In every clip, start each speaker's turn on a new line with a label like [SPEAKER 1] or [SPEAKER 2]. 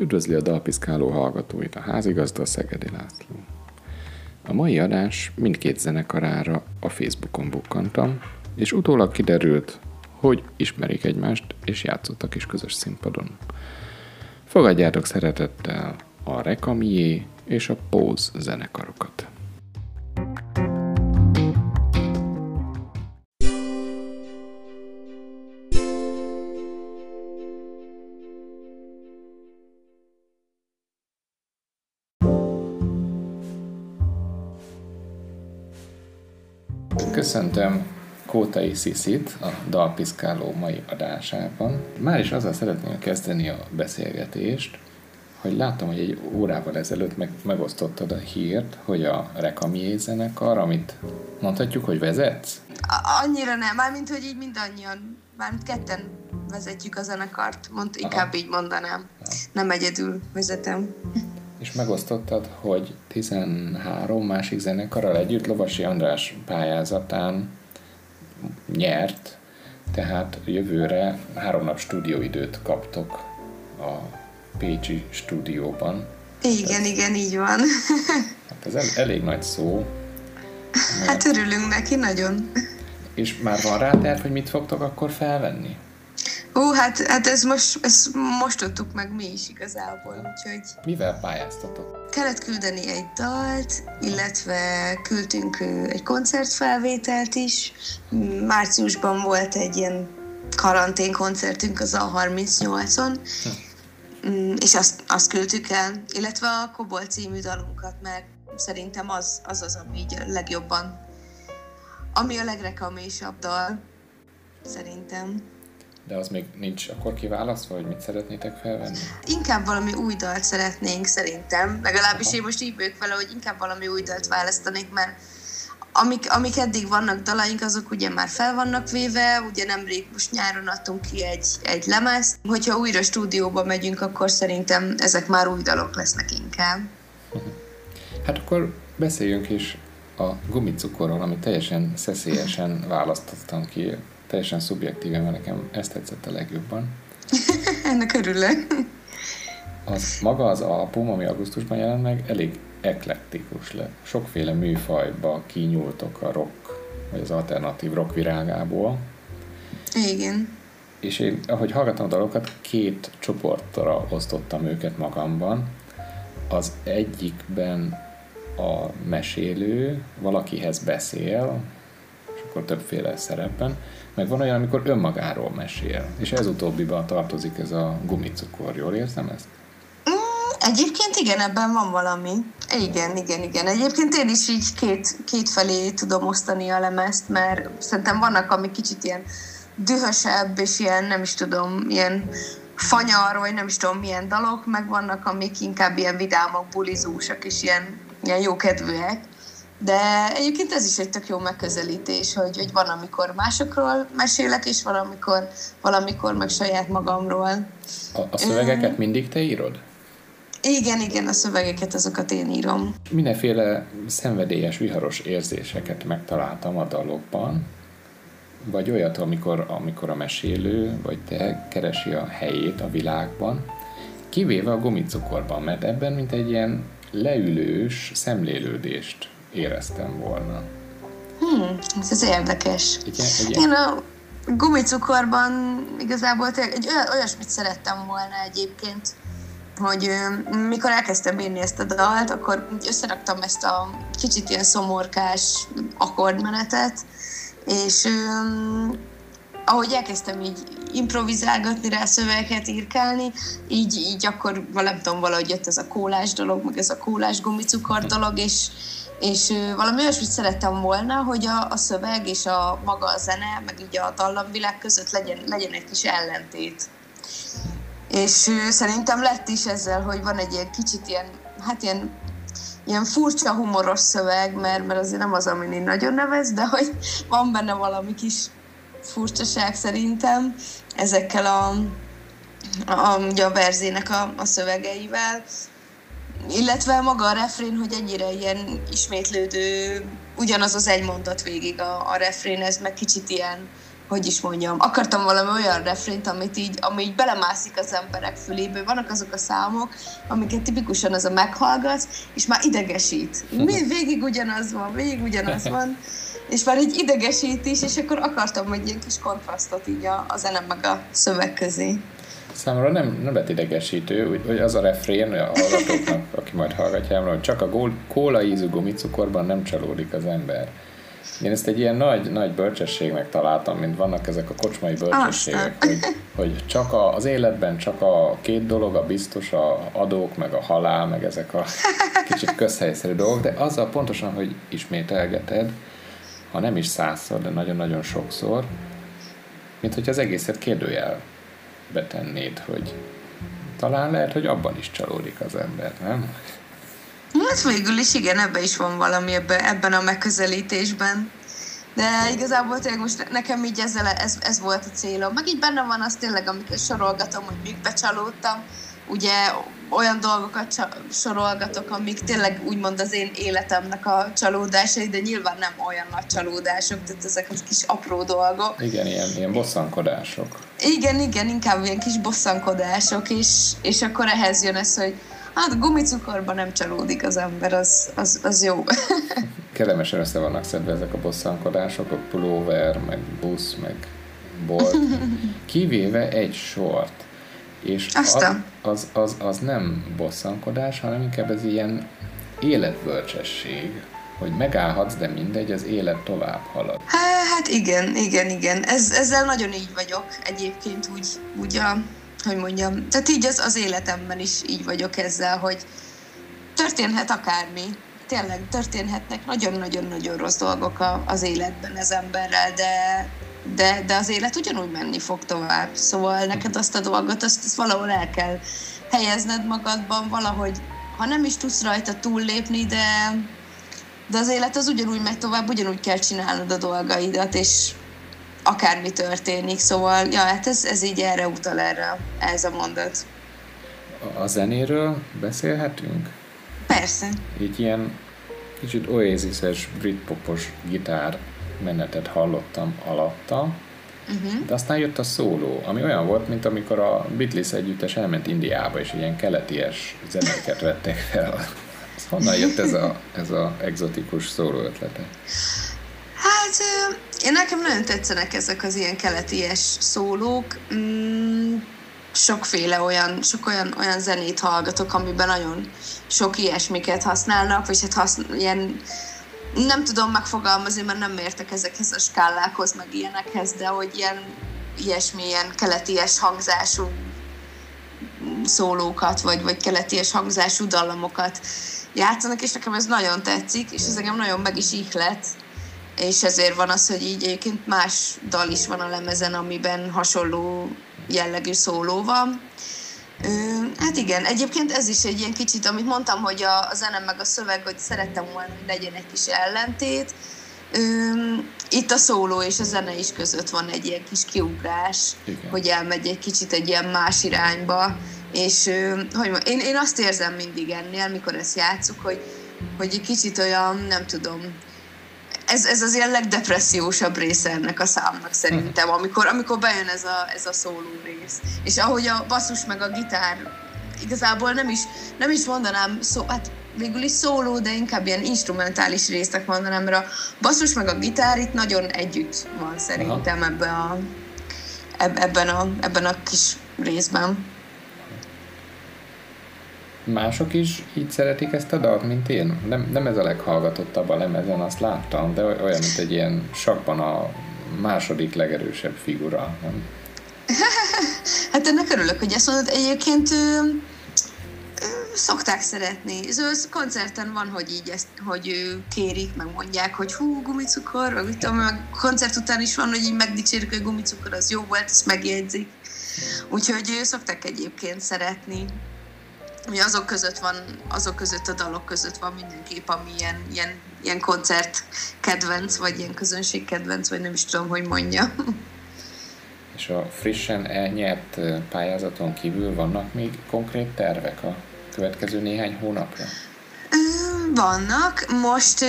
[SPEAKER 1] Üdvözli a dalpiszkáló hallgatóit a házigazda Szegedi László. A mai adás mindkét zenekarára a Facebookon bukkantam, és utólag kiderült, hogy ismerik egymást, és játszottak is közös színpadon. Fogadjátok szeretettel a Rekamié és a Pose zenekarokat. Köszöntöm Kótai Sziszit a Dalpiszkáló mai adásában. Már is azzal szeretném kezdeni a beszélgetést, hogy láttam, hogy egy órával ezelőtt meg, megosztottad a hírt, hogy a Rekamié zenekar, amit mondhatjuk, hogy vezetsz?
[SPEAKER 2] Annyira nem, mármint, hogy így mindannyian, mármint ketten vezetjük a zenekart, mond, inkább Aha. így mondanám. Aha. Nem egyedül vezetem
[SPEAKER 1] és megosztottad, hogy 13 másik zenekarral együtt Lovasi András pályázatán nyert, tehát jövőre három nap stúdióidőt kaptok a Pécsi stúdióban.
[SPEAKER 2] Igen, tehát, igen, így van.
[SPEAKER 1] hát ez el, elég nagy szó.
[SPEAKER 2] Hát örülünk neki nagyon.
[SPEAKER 1] És már van rá terv, hogy mit fogtok akkor felvenni?
[SPEAKER 2] Ó, hát, hát ez most, ezt most tudtuk meg mi is igazából, úgyhogy...
[SPEAKER 1] Mivel pályáztatok?
[SPEAKER 2] Kellett küldeni egy dalt, illetve küldtünk egy koncertfelvételt is. Márciusban volt egy ilyen karantén koncertünk az A38-on, hm. és azt, azt küldtük el, illetve a Kobol című dalunkat, mert szerintem az az, az ami így a legjobban, ami a legrekalmésabb dal, szerintem.
[SPEAKER 1] De az még nincs akkor kiválasztva, hogy mit szeretnétek felvenni?
[SPEAKER 2] Inkább valami új dalt szeretnénk szerintem. Legalábbis Aha. én most így vagyok vele, hogy inkább valami új dalt választanék, mert amik, amik eddig vannak dalaink, azok ugye már fel vannak véve, ugye nemrég most nyáron adtunk ki egy, egy lemezt. Hogyha újra stúdióba megyünk, akkor szerintem ezek már új dalok lesznek inkább.
[SPEAKER 1] Hát akkor beszéljünk is a gumicukorról, amit teljesen szeszélyesen választottam ki teljesen szubjektíven, mert nekem ezt tetszett a legjobban.
[SPEAKER 2] Ennek örülök.
[SPEAKER 1] Az, maga az album, ami augusztusban jelent meg, elég eklektikus lett. Sokféle műfajba kinyúltok a rock, vagy az alternatív rock virágából.
[SPEAKER 2] Igen.
[SPEAKER 1] És én, ahogy hallgattam a dalokat, két csoportra osztottam őket magamban. Az egyikben a mesélő valakihez beszél, és akkor többféle szerepben, meg van olyan, amikor önmagáról mesél, és ez utóbbiban tartozik ez a gumicukor, jól érzem ezt?
[SPEAKER 2] Mm, egyébként igen, ebben van valami. Igen, igen, igen. Egyébként én is így két, két felé tudom osztani a lemezt, mert szerintem vannak, amik kicsit ilyen dühösebb, és ilyen, nem is tudom, ilyen fanyar, vagy nem is tudom milyen dalok, meg vannak, amik inkább ilyen vidámak, bulizósak, és ilyen, ilyen jókedvűek. De egyébként ez is egy tök jó megközelítés, hogy, hogy van, amikor másokról mesélek, és valamikor, valamikor meg saját magamról.
[SPEAKER 1] A, a szövegeket mindig te írod?
[SPEAKER 2] Igen, igen, a szövegeket azokat én írom.
[SPEAKER 1] Mindenféle szenvedélyes, viharos érzéseket megtaláltam a dalokban, vagy olyat, amikor, amikor a mesélő, vagy te keresi a helyét a világban, kivéve a gumicukorban, mert ebben mint egy ilyen leülős szemlélődést éreztem volna.
[SPEAKER 2] Hmm, ez az érdekes. Igen, igen. Én a gumicukorban igazából egy olyasmit szerettem volna egyébként, hogy mikor elkezdtem írni ezt a dalt, akkor összeraktam ezt a kicsit ilyen szomorkás akkordmenetet, és um, ahogy elkezdtem így improvizálgatni rá szövegeket, írkálni, így, így akkor nem tudom, valahogy jött ez a kólás dolog, meg ez a kólás gumicukor dolog, és, és valami olyasmit szerettem volna, hogy a, a szöveg és a maga a zene, meg így a dallamvilág között legyen, legyen egy kis ellentét. És szerintem lett is ezzel, hogy van egy ilyen kicsit ilyen, hát ilyen, ilyen furcsa humoros szöveg, mert, mert azért nem az, amin én nagyon nevez, de hogy van benne valami kis furcsaság szerintem ezekkel a, a, a, a verzének a, a szövegeivel, illetve maga a refrén, hogy ennyire ilyen ismétlődő, ugyanaz az egy mondat végig a, a refrén, ez meg kicsit ilyen, hogy is mondjam, akartam valami olyan refrént, amit így, ami így belemászik az emberek fülébe. Vannak azok a számok, amiket tipikusan az a meghallgatsz, és már idegesít. Mi, végig ugyanaz van, végig ugyanaz van, és már egy idegesít is, és akkor akartam egy ilyen kis kontrasztot így a, a zene meg a szöveg közé.
[SPEAKER 1] Számomra nem, nem lett idegesítő, hogy az a refrén a hallgatóknak, aki majd hallgatja, hogy csak a gól, kóla ízű gumicukorban nem csalódik az ember. Én ezt egy ilyen nagy, nagy bölcsességnek találtam, mint vannak ezek a kocsmai bölcsességek, hogy, hogy csak a, az életben csak a két dolog, a biztos, a adók, meg a halál, meg ezek a kicsit közhelyszerű dolgok, de azzal pontosan, hogy ismételgeted, ha nem is százszor, de nagyon-nagyon sokszor, mint hogy az egészet kérdőjel betennéd, hogy talán lehet, hogy abban is csalódik az ember, nem?
[SPEAKER 2] Hát végül is igen, ebben is van valami ebben, ebben a megközelítésben. De igazából tényleg most nekem így ezzel, ez, ez volt a célom. Meg így benne van az tényleg, amiket sorolgatom, hogy még becsalódtam. Ugye olyan dolgokat sorolgatok, amik tényleg úgymond az én életemnek a csalódásai, de nyilván nem olyan nagy csalódások, tehát ezek az kis apró dolgok.
[SPEAKER 1] Igen, ilyen, ilyen bosszankodások.
[SPEAKER 2] Igen, igen, inkább ilyen kis bosszankodások, és, és akkor ehhez jön ez, hogy Hát gumicukorban nem csalódik az ember, az, az, az jó.
[SPEAKER 1] Kellemesen össze vannak szedve ezek a bosszankodások, a pulóver, meg busz, meg bolt. Kivéve egy sort. És az, az, az, az nem bosszankodás, hanem inkább ez ilyen életbölcsesség, hogy megállhatsz, de mindegy, az élet tovább halad.
[SPEAKER 2] Hát igen, igen, igen. Ez, ezzel nagyon így vagyok egyébként úgy, úgy a hogy mondjam, tehát így az, az életemben is így vagyok ezzel, hogy történhet akármi, tényleg történhetnek nagyon-nagyon-nagyon rossz dolgok a, az életben az emberrel, de, de, de az élet ugyanúgy menni fog tovább. Szóval neked azt a dolgot, azt, azt valahol el kell helyezned magadban, valahogy, ha nem is tudsz rajta túllépni, de, de az élet az ugyanúgy megy tovább, ugyanúgy kell csinálnod a dolgaidat, és akármi történik, szóval ja, hát ez, ez így erre utal erre, ez a mondat.
[SPEAKER 1] A zenéről beszélhetünk?
[SPEAKER 2] Persze.
[SPEAKER 1] Így ilyen kicsit oasis-es, britpopos gitár menetet hallottam alatta, uh-huh. de aztán jött a szóló, ami olyan volt, mint amikor a Beatles együttes elment Indiába, és ilyen keleties zenéket vettek fel. Honnan jött ez a, ez a exotikus szóló ötlete?
[SPEAKER 2] Hát én nekem nagyon tetszenek ezek az ilyen keleties szólók. Mm, sokféle olyan, sok olyan, olyan zenét hallgatok, amiben nagyon sok ilyesmiket használnak, vagy hát használ, ilyen, nem tudom megfogalmazni, mert nem értek ezekhez a skálákhoz, meg ilyenekhez, de hogy ilyen ilyesmi, ilyen keleties hangzású szólókat, vagy, vagy keleties hangzású dallamokat játszanak, és nekem ez nagyon tetszik, és ez engem nagyon meg is ihlet, és ezért van az, hogy így egyébként más dal is van a lemezen, amiben hasonló jellegű szóló van. Hát igen, egyébként ez is egy ilyen kicsit, amit mondtam, hogy a, a zene meg a szöveg, hogy szerettem volna, hogy legyen egy kis ellentét. Itt a szóló és a zene is között van egy ilyen kis kiugrás, igen. hogy elmegy egy kicsit egy ilyen más irányba, és hogy én, én azt érzem mindig ennél, mikor ezt játszuk, hogy, hogy egy kicsit olyan, nem tudom, ez, ez az ilyen legdepressziósabb része ennek a számnak szerintem, amikor, amikor bejön ez a, ez a szóló rész. És ahogy a basszus meg a gitár igazából nem is, nem is mondanám, szó, hát végül is szóló, de inkább ilyen instrumentális résznek mondanám, mert a basszus meg a gitár itt nagyon együtt van szerintem ebbe a, ebben, a, ebben a kis részben
[SPEAKER 1] mások is így szeretik ezt a dalt, mint én? Nem, nem ez a leghallgatottabb a lemezen, azt láttam, de olyan, mint egy ilyen sakban a második legerősebb figura, nem?
[SPEAKER 2] hát ennek örülök, hogy ezt mondod. Egyébként ö, ö, szokták szeretni. Ez koncerten van, hogy így ezt, hogy ő kérik, meg mondják, hogy hú, gumicukor, meg tudom, meg koncert után is van, hogy így megdicsérik, hogy gumicukor az jó volt, ezt megjegyzik. Úgyhogy ő szokták egyébként szeretni ami azok között van, azok között a dalok között van mindenképp, ami ilyen, ilyen, ilyen koncert kedvenc, vagy ilyen közönség kedvenc, vagy nem is tudom, hogy mondja.
[SPEAKER 1] És a frissen elnyert pályázaton kívül vannak még konkrét tervek a következő néhány hónapra?
[SPEAKER 2] Vannak. Most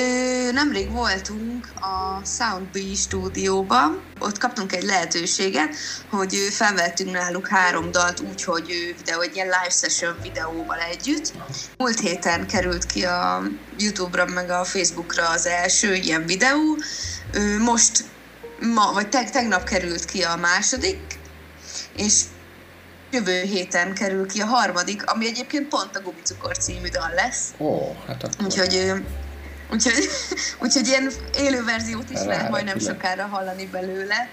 [SPEAKER 2] nemrég voltunk a Soundbee stúdióban, ott kaptunk egy lehetőséget, hogy felvettünk náluk három dalt úgy, hogy videó, egy ilyen live session videóval együtt. Múlt héten került ki a Youtube-ra meg a Facebookra az első ilyen videó. Most ma, vagy teg, tegnap került ki a második, és jövő héten kerül ki a harmadik, ami egyébként pont a Gumicukor című dal lesz.
[SPEAKER 1] Ó, hát akkor...
[SPEAKER 2] Úgyhogy, úgyhogy, úgyhogy ilyen élő verziót is lehet majdnem sokára hallani belőle.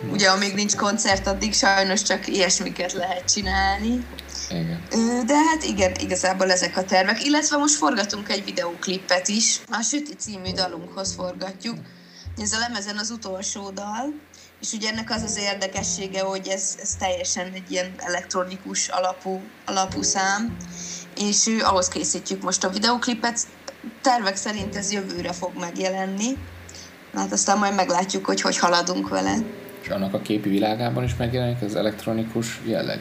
[SPEAKER 2] Hmm. Ugye, amíg nincs koncert, addig sajnos csak ilyesmiket lehet csinálni.
[SPEAKER 1] Igen.
[SPEAKER 2] De hát igen, igazából ezek a tervek. Illetve most forgatunk egy videóklipet is. A Süti című dalunkhoz forgatjuk. Ez a lemezen az utolsó dal, és ugye ennek az az érdekessége, hogy ez, ez teljesen egy ilyen elektronikus alapú, alapú szám, és ő, ahhoz készítjük most a videoklipet. Tervek szerint ez jövőre fog megjelenni, hát aztán majd meglátjuk, hogy hogy haladunk vele.
[SPEAKER 1] És annak a képi világában is megjelenik az elektronikus jelleg?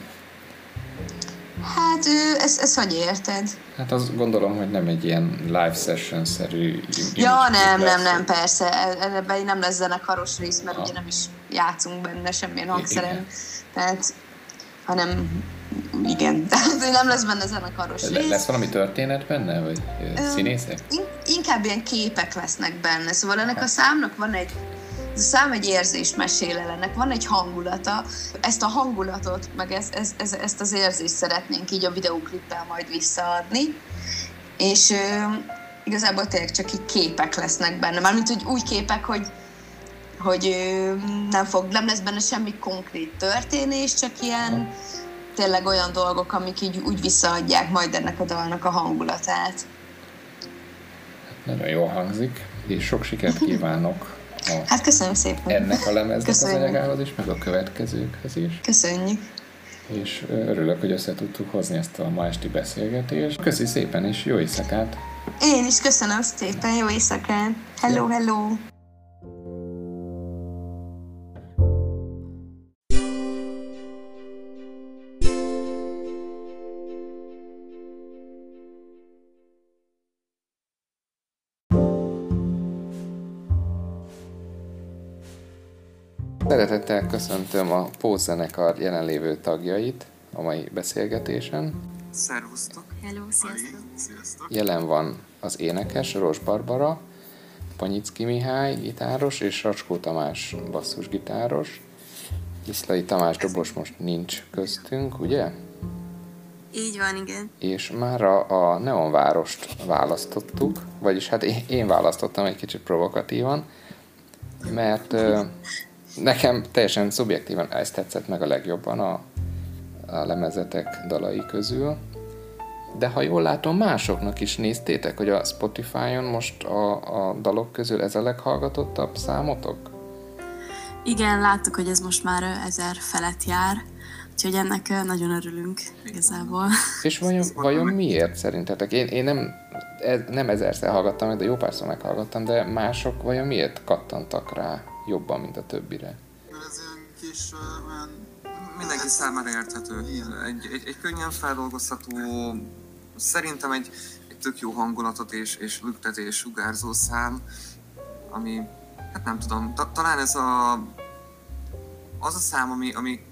[SPEAKER 2] Hát, ezt, ezt hogy érted?
[SPEAKER 1] Hát azt gondolom, hogy nem egy ilyen live session-szerű...
[SPEAKER 2] Ja, nem, nem, nem, persze. E, ebben nem lesz zenekaros rész, mert ha. ugye nem is játszunk benne semmilyen hangszeren. Tehát, hanem igen, tehát nem lesz benne zenekaros
[SPEAKER 1] rész. Lesz valami történet benne, vagy színészek?
[SPEAKER 2] Inkább ilyen képek lesznek benne. Szóval ennek a számnak van egy ez a szám egy érzést mesél el, ennek van egy hangulata, ezt a hangulatot, meg ez, ez, ez, ezt az érzést szeretnénk így a videóklippel majd visszaadni, és ö, igazából tényleg csak így képek lesznek benne, mármint hogy új képek, hogy hogy nem, fog, nem lesz benne semmi konkrét történés, csak ilyen tényleg olyan dolgok, amik így úgy visszaadják majd ennek a dalnak a hangulatát.
[SPEAKER 1] Nagyon jól hangzik, és sok sikert kívánok
[SPEAKER 2] a, hát köszönöm szépen.
[SPEAKER 1] Ennek a lemeznek Köszönjük. az anyagához is, meg a következőkhez is.
[SPEAKER 2] Köszönjük.
[SPEAKER 1] És örülök, hogy össze tudtuk hozni ezt a ma esti beszélgetést. Köszi szépen, és jó éjszakát!
[SPEAKER 2] Én is köszönöm szépen, jó éjszakát! Hello, hello!
[SPEAKER 1] Szeretettel köszöntöm a Pózenekar jelenlévő tagjait a mai beszélgetésen.
[SPEAKER 3] Szervusztok!
[SPEAKER 2] Hello, sziasztok!
[SPEAKER 1] Jelen van az énekes Ros Barbara, Panyicki Mihály gitáros és Racskó Tamás basszusgitáros. Iszlai Tamás dobos most nincs köztünk, ugye?
[SPEAKER 2] Így van, igen.
[SPEAKER 1] És már a, a Neonvárost választottuk, vagyis hát én, én választottam egy kicsit provokatívan, mert nekem teljesen szubjektíven ez tetszett meg a legjobban a, a lemezetek dalai közül. De ha jól látom, másoknak is néztétek, hogy a Spotify-on most a, a dalok közül ez a leghallgatottabb számotok?
[SPEAKER 4] Igen, láttuk, hogy ez most már ezer felett jár, úgyhogy ennek nagyon örülünk igazából.
[SPEAKER 1] És vajon, vajon miért szerintetek? Én, én nem, ez, nem ezerszer hallgattam, de jó párszor meghallgattam, de mások vajon miért kattantak rá? Jobban, mint a többire.
[SPEAKER 3] Ez ilyen kis olyan... Mindenki számára érthető. Egy, egy, egy könnyen feldolgozható, szerintem egy, egy tök jó hangulatot és, és lüktetés sugárzó szám, ami, hát nem tudom, ta, talán ez a, az a szám, ami, ami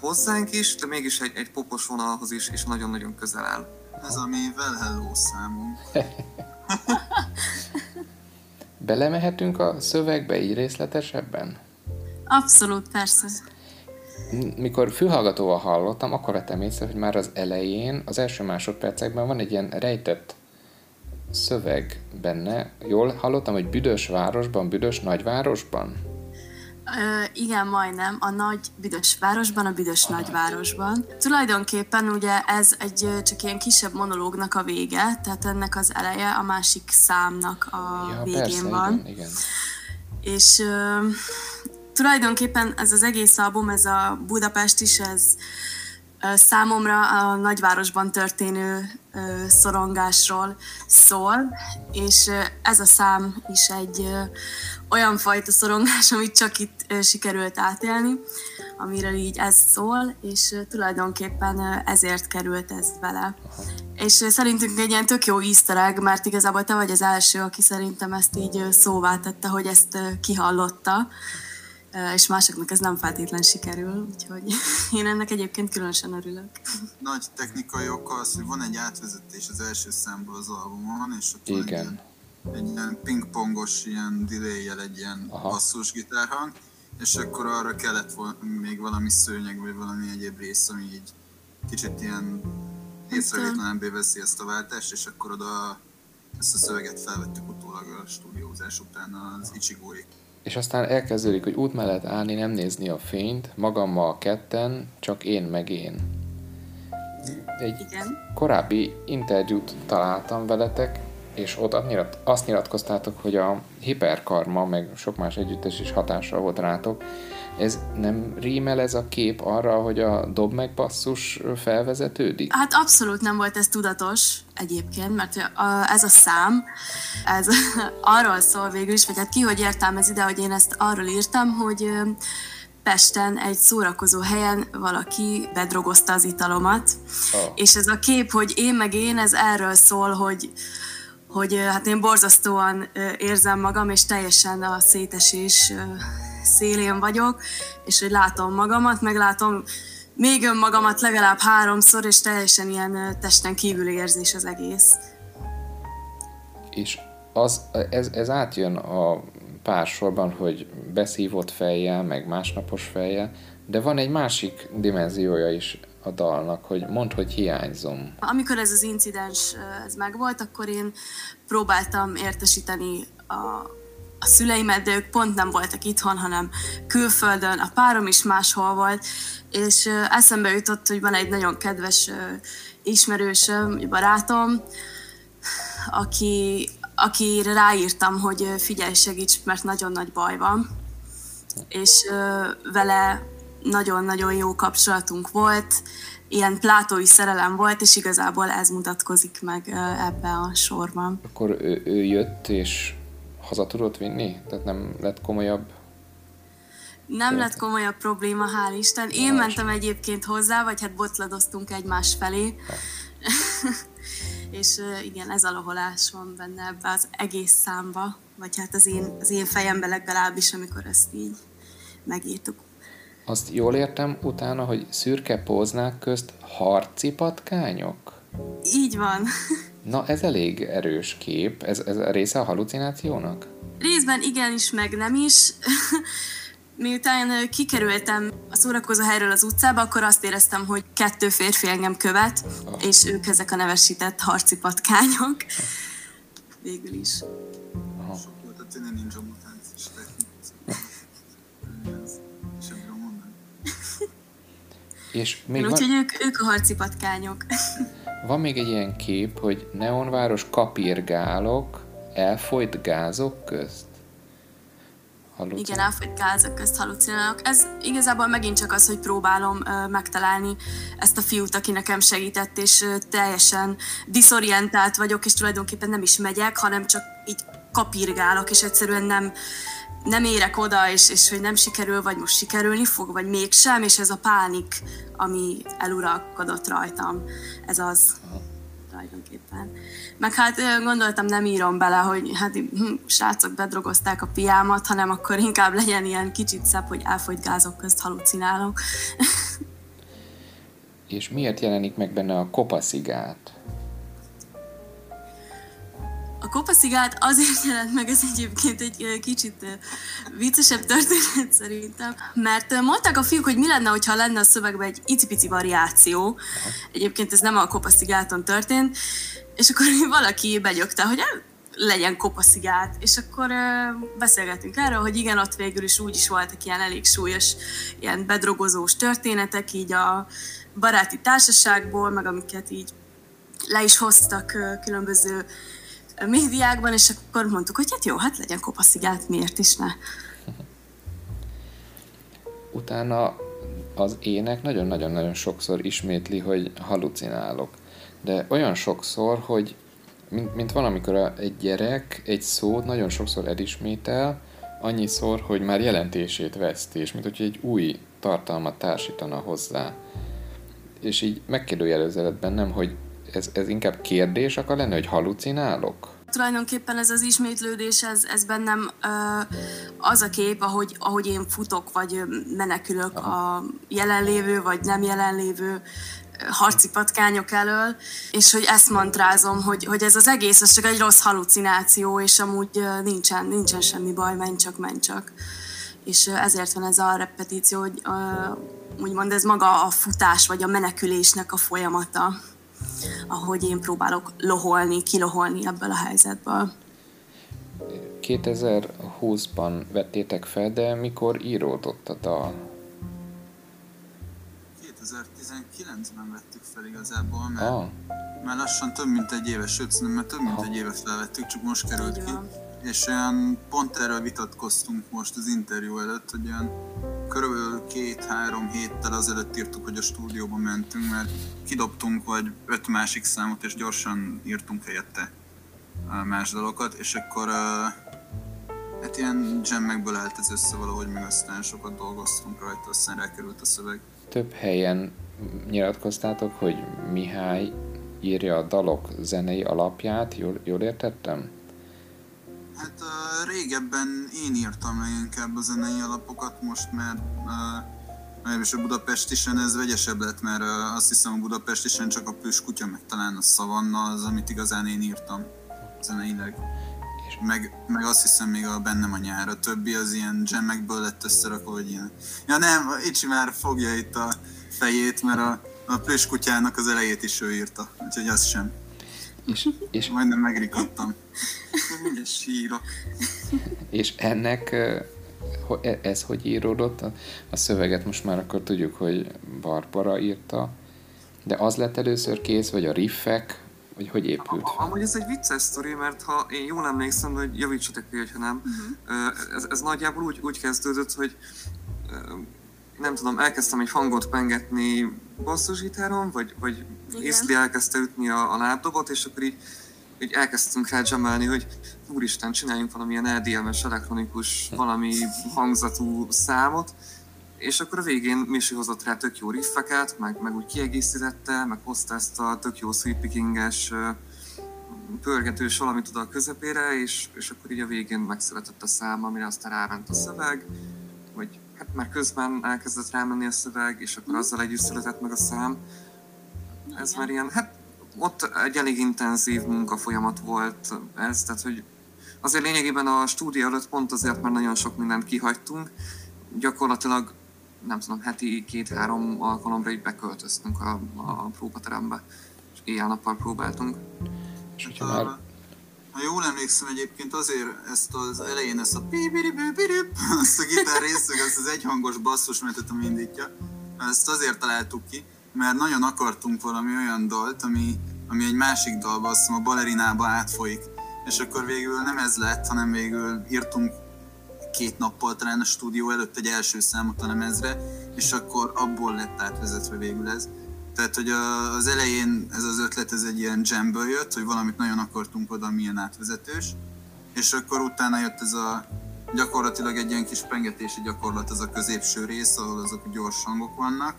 [SPEAKER 3] hozzánk is, de mégis egy, egy popos vonalhoz is, és nagyon-nagyon közel áll. Ez a mi Well Hello számunk.
[SPEAKER 1] Belemehetünk a szövegbe így részletesebben?
[SPEAKER 4] Abszolút, persze.
[SPEAKER 1] Mikor fülhallgatóval hallottam, akkor vettem észre, hogy már az elején, az első másodpercekben van egy ilyen rejtett szöveg benne. Jól hallottam, hogy büdös városban, büdös nagyvárosban?
[SPEAKER 4] Ö, igen, majdnem. A nagy büdös városban, a büdös nagyvárosban. Tulajdonképpen ugye ez egy csak ilyen kisebb monológnak a vége, tehát ennek az eleje a másik számnak a ja, végén persze, van. Igen, igen. És ö, tulajdonképpen ez az egész album, ez a Budapest is, ez Számomra a nagyvárosban történő szorongásról szól, és ez a szám is egy olyan fajta szorongás, amit csak itt sikerült átélni, amiről így ez szól, és tulajdonképpen ezért került ez vele. És szerintünk egy ilyen tök jó easter egg, mert igazából te vagy az első, aki szerintem ezt így szóvá tette, hogy ezt kihallotta, és másoknak ez nem feltétlen sikerül, úgyhogy én ennek egyébként különösen örülök.
[SPEAKER 5] Nagy technikai oka az, hogy van egy átvezetés az első számból az albumon, és ott
[SPEAKER 1] Igen.
[SPEAKER 5] Egy, egy ilyen pingpongos ilyen delay egy ilyen basszus gitárhang, és akkor arra kellett még valami szőnyeg, vagy valami egyéb rész, ami így kicsit ilyen észrevétlenebbé veszi ezt a váltást, és akkor oda ezt a szöveget felvettük utólag a stúdiózás után az Ichigóik.
[SPEAKER 1] És aztán elkezdődik, hogy út mellett állni, nem nézni a fényt, magammal ketten, csak én meg én. Egy Igen. korábbi interjút találtam veletek, és ott azt nyilatkoztátok, hogy a hiperkarma, meg sok más együttes is hatással volt rátok. Ez nem rímel ez a kép arra, hogy a dob meg basszus felvezetődik?
[SPEAKER 4] Hát abszolút nem volt ez tudatos egyébként, mert ez a szám, ez arról szól végül is, vagy hát ki hogy értelmez ide, hogy én ezt arról írtam, hogy Pesten egy szórakozó helyen valaki bedrogozta az italomat, oh. és ez a kép, hogy én meg én, ez erről szól, hogy hogy hát én borzasztóan érzem magam, és teljesen a szétesés szélén vagyok, és hogy látom magamat, meg látom még önmagamat legalább háromszor, és teljesen ilyen testen kívüli érzés az egész.
[SPEAKER 1] És az, ez, ez átjön a pársorban, hogy beszívott fejjel, meg másnapos fejjel, de van egy másik dimenziója is a dalnak, hogy mondd, hogy hiányzom.
[SPEAKER 4] Amikor ez az incidens ez megvolt, akkor én próbáltam értesíteni a, a szüleimet, de ők pont nem voltak itthon, hanem külföldön, a párom is máshol volt, és eszembe jutott, hogy van egy nagyon kedves ismerősöm, barátom, aki, akire ráírtam, hogy figyelj, segíts, mert nagyon nagy baj van. És vele nagyon-nagyon jó kapcsolatunk volt, ilyen plátói szerelem volt, és igazából ez mutatkozik meg ebbe a sorban.
[SPEAKER 1] Akkor ő, ő jött, és haza tudott vinni? Tehát nem lett komolyabb
[SPEAKER 4] nem lett komolyabb probléma, hál' Isten. Én Más. mentem egyébként hozzá, vagy hát botladoztunk egymás felé. és igen, ez a loholás van benne ebbe az egész számba, vagy hát az én, az én fejembe legalábbis, amikor ezt így megírtuk.
[SPEAKER 1] Azt jól értem utána, hogy szürke póznák közt harci patkányok?
[SPEAKER 4] Így van.
[SPEAKER 1] Na, ez elég erős kép. Ez, ez a része a halucinációnak?
[SPEAKER 4] Részben igenis, meg nem is. Miután kikerültem a szórakozó helyről az utcába, akkor azt éreztem, hogy kettő férfi engem követ, ah. és ők ezek a nevesített harci patkányok. Végül is. Aha.
[SPEAKER 1] És még
[SPEAKER 4] Úgyhogy van... ők, ők a harci patkányok.
[SPEAKER 1] Van még egy ilyen kép, hogy neonváros kapirgálok elfolyt gázok közt.
[SPEAKER 4] Igen, elfogyt gázok közt halucinálok. Ez igazából megint csak az, hogy próbálom uh, megtalálni ezt a fiút, aki nekem segített, és uh, teljesen diszorientált vagyok, és tulajdonképpen nem is megyek, hanem csak így kapirgálok, és egyszerűen nem, nem érek oda, és, és hogy nem sikerül, vagy most sikerülni fog, vagy mégsem, és ez a pánik, ami eluralkodott rajtam, ez az tulajdonképpen. Meg hát gondoltam, nem írom bele, hogy hát hm, srácok bedrogozták a piámat, hanem akkor inkább legyen ilyen kicsit szebb, hogy elfogyt gázok közt halucinálok.
[SPEAKER 1] És miért jelenik meg benne a kopaszigát?
[SPEAKER 4] Kopaszigát azért jelent meg, ez egyébként egy kicsit viccesebb történet szerintem, mert mondták a fiúk, hogy mi lenne, ha lenne a szövegben egy icipici variáció. Egyébként ez nem a kopaszigáton történt, és akkor valaki begyögte, hogy legyen kopaszigát, és akkor uh, beszélgetünk erről, hogy igen, ott végül is úgy is voltak ilyen elég súlyos, ilyen bedrogozós történetek, így a baráti társaságból, meg amiket így le is hoztak különböző médiákban, és akkor mondtuk, hogy hát jó, hát legyen kopaszigát, miért is ne.
[SPEAKER 1] Utána az ének nagyon-nagyon-nagyon sokszor ismétli, hogy halucinálok. De olyan sokszor, hogy mint, mint van, amikor egy gyerek egy szót nagyon sokszor elismétel, annyiszor, hogy már jelentését veszti, és mint hogy egy új tartalmat társítana hozzá. És így megkérdőjelezett bennem, hogy ez, ez inkább kérdés akar lenni, hogy halucinálok?
[SPEAKER 4] Tulajdonképpen ez az ismétlődés, ez, ez bennem ö, az a kép, ahogy, ahogy én futok, vagy menekülök Aha. a jelenlévő, vagy nem jelenlévő harci patkányok elől, és hogy ezt mantrázom, hogy, hogy ez az egész, ez csak egy rossz halucináció, és amúgy nincsen, nincsen semmi baj, menj csak, menj csak. És ezért van ez a repetíció, hogy úgymond ez maga a futás, vagy a menekülésnek a folyamata, ahogy én próbálok loholni, kiloholni ebből a helyzetből.
[SPEAKER 1] 2020-ban vettétek fel, de mikor íródott a dal?
[SPEAKER 5] 2019-ben vettük fel igazából, mert, oh. mert lassan több mint egy éves, sőt, mert több mint oh. egy évet felvettük, csak most került ki. És olyan pont erről vitatkoztunk most az interjú előtt, hogy olyan körülbelül két-három héttel azelőtt írtuk, hogy a stúdióba mentünk, mert kidobtunk vagy öt másik számot, és gyorsan írtunk helyette más dalokat, és akkor hát ilyen jammekből állt ez össze valahogy, meg aztán sokat dolgoztunk rajta, aztán rákerült a szöveg
[SPEAKER 1] több helyen nyilatkoztátok, hogy Mihály írja a dalok zenei alapját, jól, jól értettem?
[SPEAKER 5] Hát uh, régebben én írtam leginkább a zenei alapokat, most már uh, és a Budapestisen ez vegyesebb lett, mert uh, azt hiszem a Budapestisen csak a Pős kutya, meg talán a Szavanna az, amit igazán én írtam zeneileg. Meg, meg azt hiszem még a bennem a nyár, a többi az ilyen jammekből lett összerakva, hogy ilyen... Ja nem, Icsi már fogja itt a fejét, mert a, a kutyának az elejét is ő írta, úgyhogy az sem. És, és... Majdnem megrikadtam. Mindjárt sírok.
[SPEAKER 1] És ennek e, ez hogy íródott? A szöveget most már akkor tudjuk, hogy Barbara írta, de az lett először kész, vagy a riffek, vagy hogy épült?
[SPEAKER 3] Amúgy ez egy vicces sztori, mert ha én jól emlékszem, hogy javítsatok ki, ha nem, uh-huh. ez, ez nagyjából úgy, úgy kezdődött, hogy nem tudom, elkezdtem egy hangot pengetni basszusgitáron, vagy, vagy Észli elkezdte ütni a, a lábdobot, és akkor így, így elkezdtünk rá jamelni, hogy úristen, csináljunk valamilyen EDM-es elektronikus, valami hangzatú számot, és akkor a végén Misi hozott rá tök jó riffeket, meg, meg úgy kiegészítette, meg hozta ezt a tök jó sweep pickinges pörgetős valamit oda a közepére, és, és akkor így a végén megszületett a szám, amire aztán ráment a szöveg, vagy hát már közben elkezdett rámenni a szöveg, és akkor azzal együtt született meg a szám. Ez már ilyen, hát ott egy elég intenzív munkafolyamat volt ez, tehát hogy azért lényegében a stúdió előtt pont azért, mert nagyon sok mindent kihagytunk, gyakorlatilag nem tudom, heti két-három alkalomra így beköltöztünk a, a próbaterembe, és éjjel-nappal próbáltunk.
[SPEAKER 5] És hogyha már... Ha jól emlékszem egyébként azért ezt az elején ezt a azt a gitár részeg, azt az egyhangos basszusmetet, ami indítja, ezt azért találtuk ki, mert nagyon akartunk valami olyan dalt, ami, ami egy másik dalba, azt hiszem a balerinába átfolyik. És akkor végül nem ez lett, hanem végül írtunk két nappal talán a stúdió előtt egy első számot a lemezre, és akkor abból lett átvezetve végül ez. Tehát, hogy a, az elején ez az ötlet, ez egy ilyen jamből jött, hogy valamit nagyon akartunk oda, milyen átvezetős, és akkor utána jött ez a gyakorlatilag egy ilyen kis pengetési gyakorlat, az a középső rész, ahol azok gyors hangok vannak.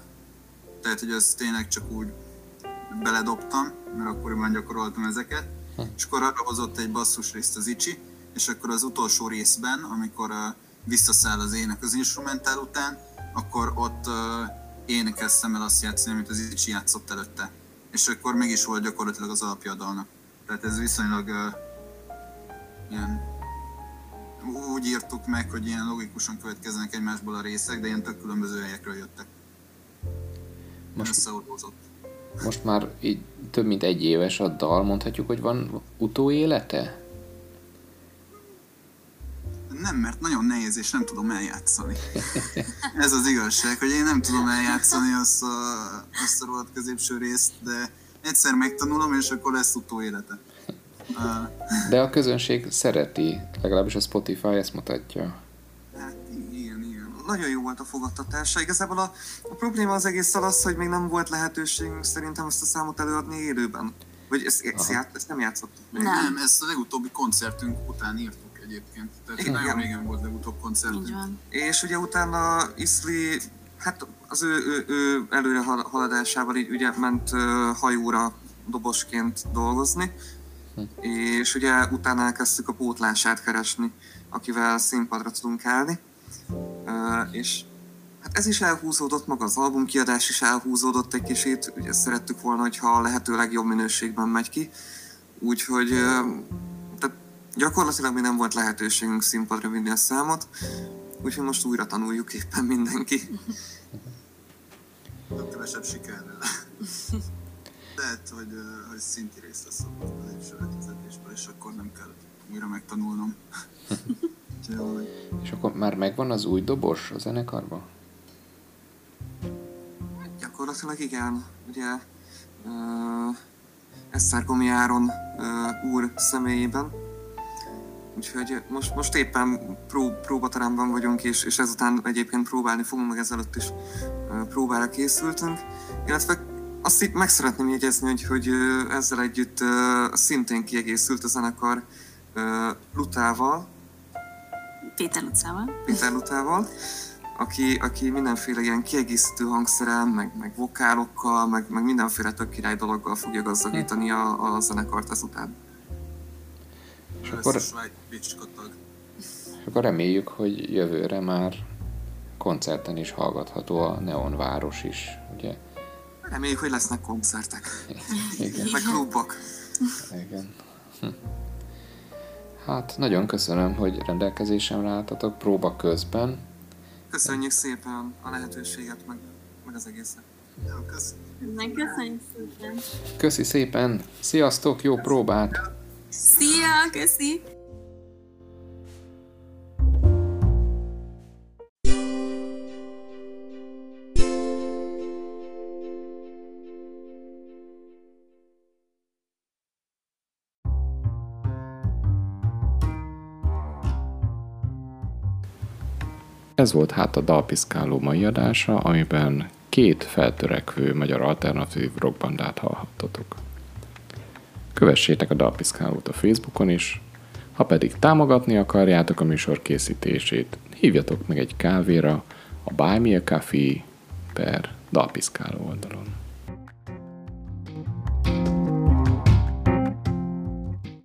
[SPEAKER 5] Tehát, hogy azt tényleg csak úgy beledobtam, mert akkoriban gyakoroltam ezeket, hm. és akkor arra hozott egy basszus részt az Icsi, és akkor az utolsó részben, amikor uh, visszaszáll az ének az instrumentál után, akkor ott uh, én kezdtem el azt játszani, amit az Icsi játszott előtte. És akkor mégis volt gyakorlatilag az alapja a dalnak. Tehát ez viszonylag uh, ilyen úgy írtuk meg, hogy ilyen logikusan következnek egymásból a részek, de ilyen tök különböző helyekről jöttek. Most,
[SPEAKER 1] most már így több mint egy éves a dal, mondhatjuk, hogy van utóélete?
[SPEAKER 5] Nem, mert nagyon nehéz, és nem tudom eljátszani. Ez az igazság, hogy én nem tudom eljátszani azt a, azt a rohadt középső részt, de egyszer megtanulom, és akkor lesz utóélete.
[SPEAKER 1] De a közönség szereti, legalábbis a Spotify ezt mutatja.
[SPEAKER 3] Nagyon jó volt a fogadtatása. Igazából a, a probléma az egész az, hogy még nem volt lehetőségünk szerintem ezt a számot előadni élőben. Vagy ezt, ezt, ját, ezt nem játszottuk
[SPEAKER 5] még? Nem. nem, ezt a legutóbbi koncertünk után írtuk egyébként. Tehát Igen. nagyon régen volt legutóbb koncertünk.
[SPEAKER 3] És ugye utána Iszli, hát az ő, ő, ő előre haladásával így ugye ment hajóra dobosként dolgozni, hm. és ugye utána elkezdtük a pótlását keresni, akivel színpadra tudunk állni. És hát ez is elhúzódott, maga az albumkiadás is elhúzódott egy kicsit, ugye szerettük volna, hogyha a lehető legjobb minőségben megy ki, úgyhogy tehát gyakorlatilag mi nem volt lehetőségünk színpadra vinni a számot, úgyhogy most újra tanuljuk éppen mindenki.
[SPEAKER 5] A kevesebb sikerrel. Lehet, hogy, hogy szinti rész lesz a lépső és akkor nem kell újra megtanulnom.
[SPEAKER 1] És akkor már megvan az új dobos a zenekarban?
[SPEAKER 3] Gyakorlatilag igen. Ugye uh, Esztergomi Áron uh, úr személyében. Úgyhogy most, most éppen pró, próbateremben vagyunk, és, és ezután egyébként próbálni fogunk, meg ezelőtt is uh, próbára készültünk. Illetve azt itt meg szeretném jegyezni, hogy, hogy ezzel együtt uh, szintén kiegészült a zenekar uh, Lutával,
[SPEAKER 4] Péter utcával.
[SPEAKER 3] Péter utcával, aki, aki mindenféle ilyen kiegészítő hangszerrel, meg, meg vokálokkal, meg, meg mindenféle tök király dologgal fogja gazdagítani a, a zenekart ezután.
[SPEAKER 1] És akkor, és akkor reméljük, hogy jövőre már koncerten is hallgatható a Neon Város is, ugye?
[SPEAKER 3] Reméljük, hogy lesznek koncertek. Igen. Meg klubok.
[SPEAKER 1] Igen. Hm. Hát nagyon köszönöm, hogy rendelkezésemre álltatok próba közben.
[SPEAKER 3] Köszönjük szépen a lehetőséget, meg, meg az egészet.
[SPEAKER 5] Köszönjük.
[SPEAKER 4] Köszönjük szépen.
[SPEAKER 1] Köszi szépen. Sziasztok, jó próbát.
[SPEAKER 4] Szia, köszi.
[SPEAKER 1] Ez volt hát a Dalpiszkáló mai adása, amiben két feltörekvő magyar alternatív rockbandát hallhattatok. Kövessétek a Dalpiszkálót a Facebookon is, ha pedig támogatni akarjátok a műsor készítését, hívjatok meg egy kávéra a Buy Me a Coffee per Dalpiszkáló oldalon.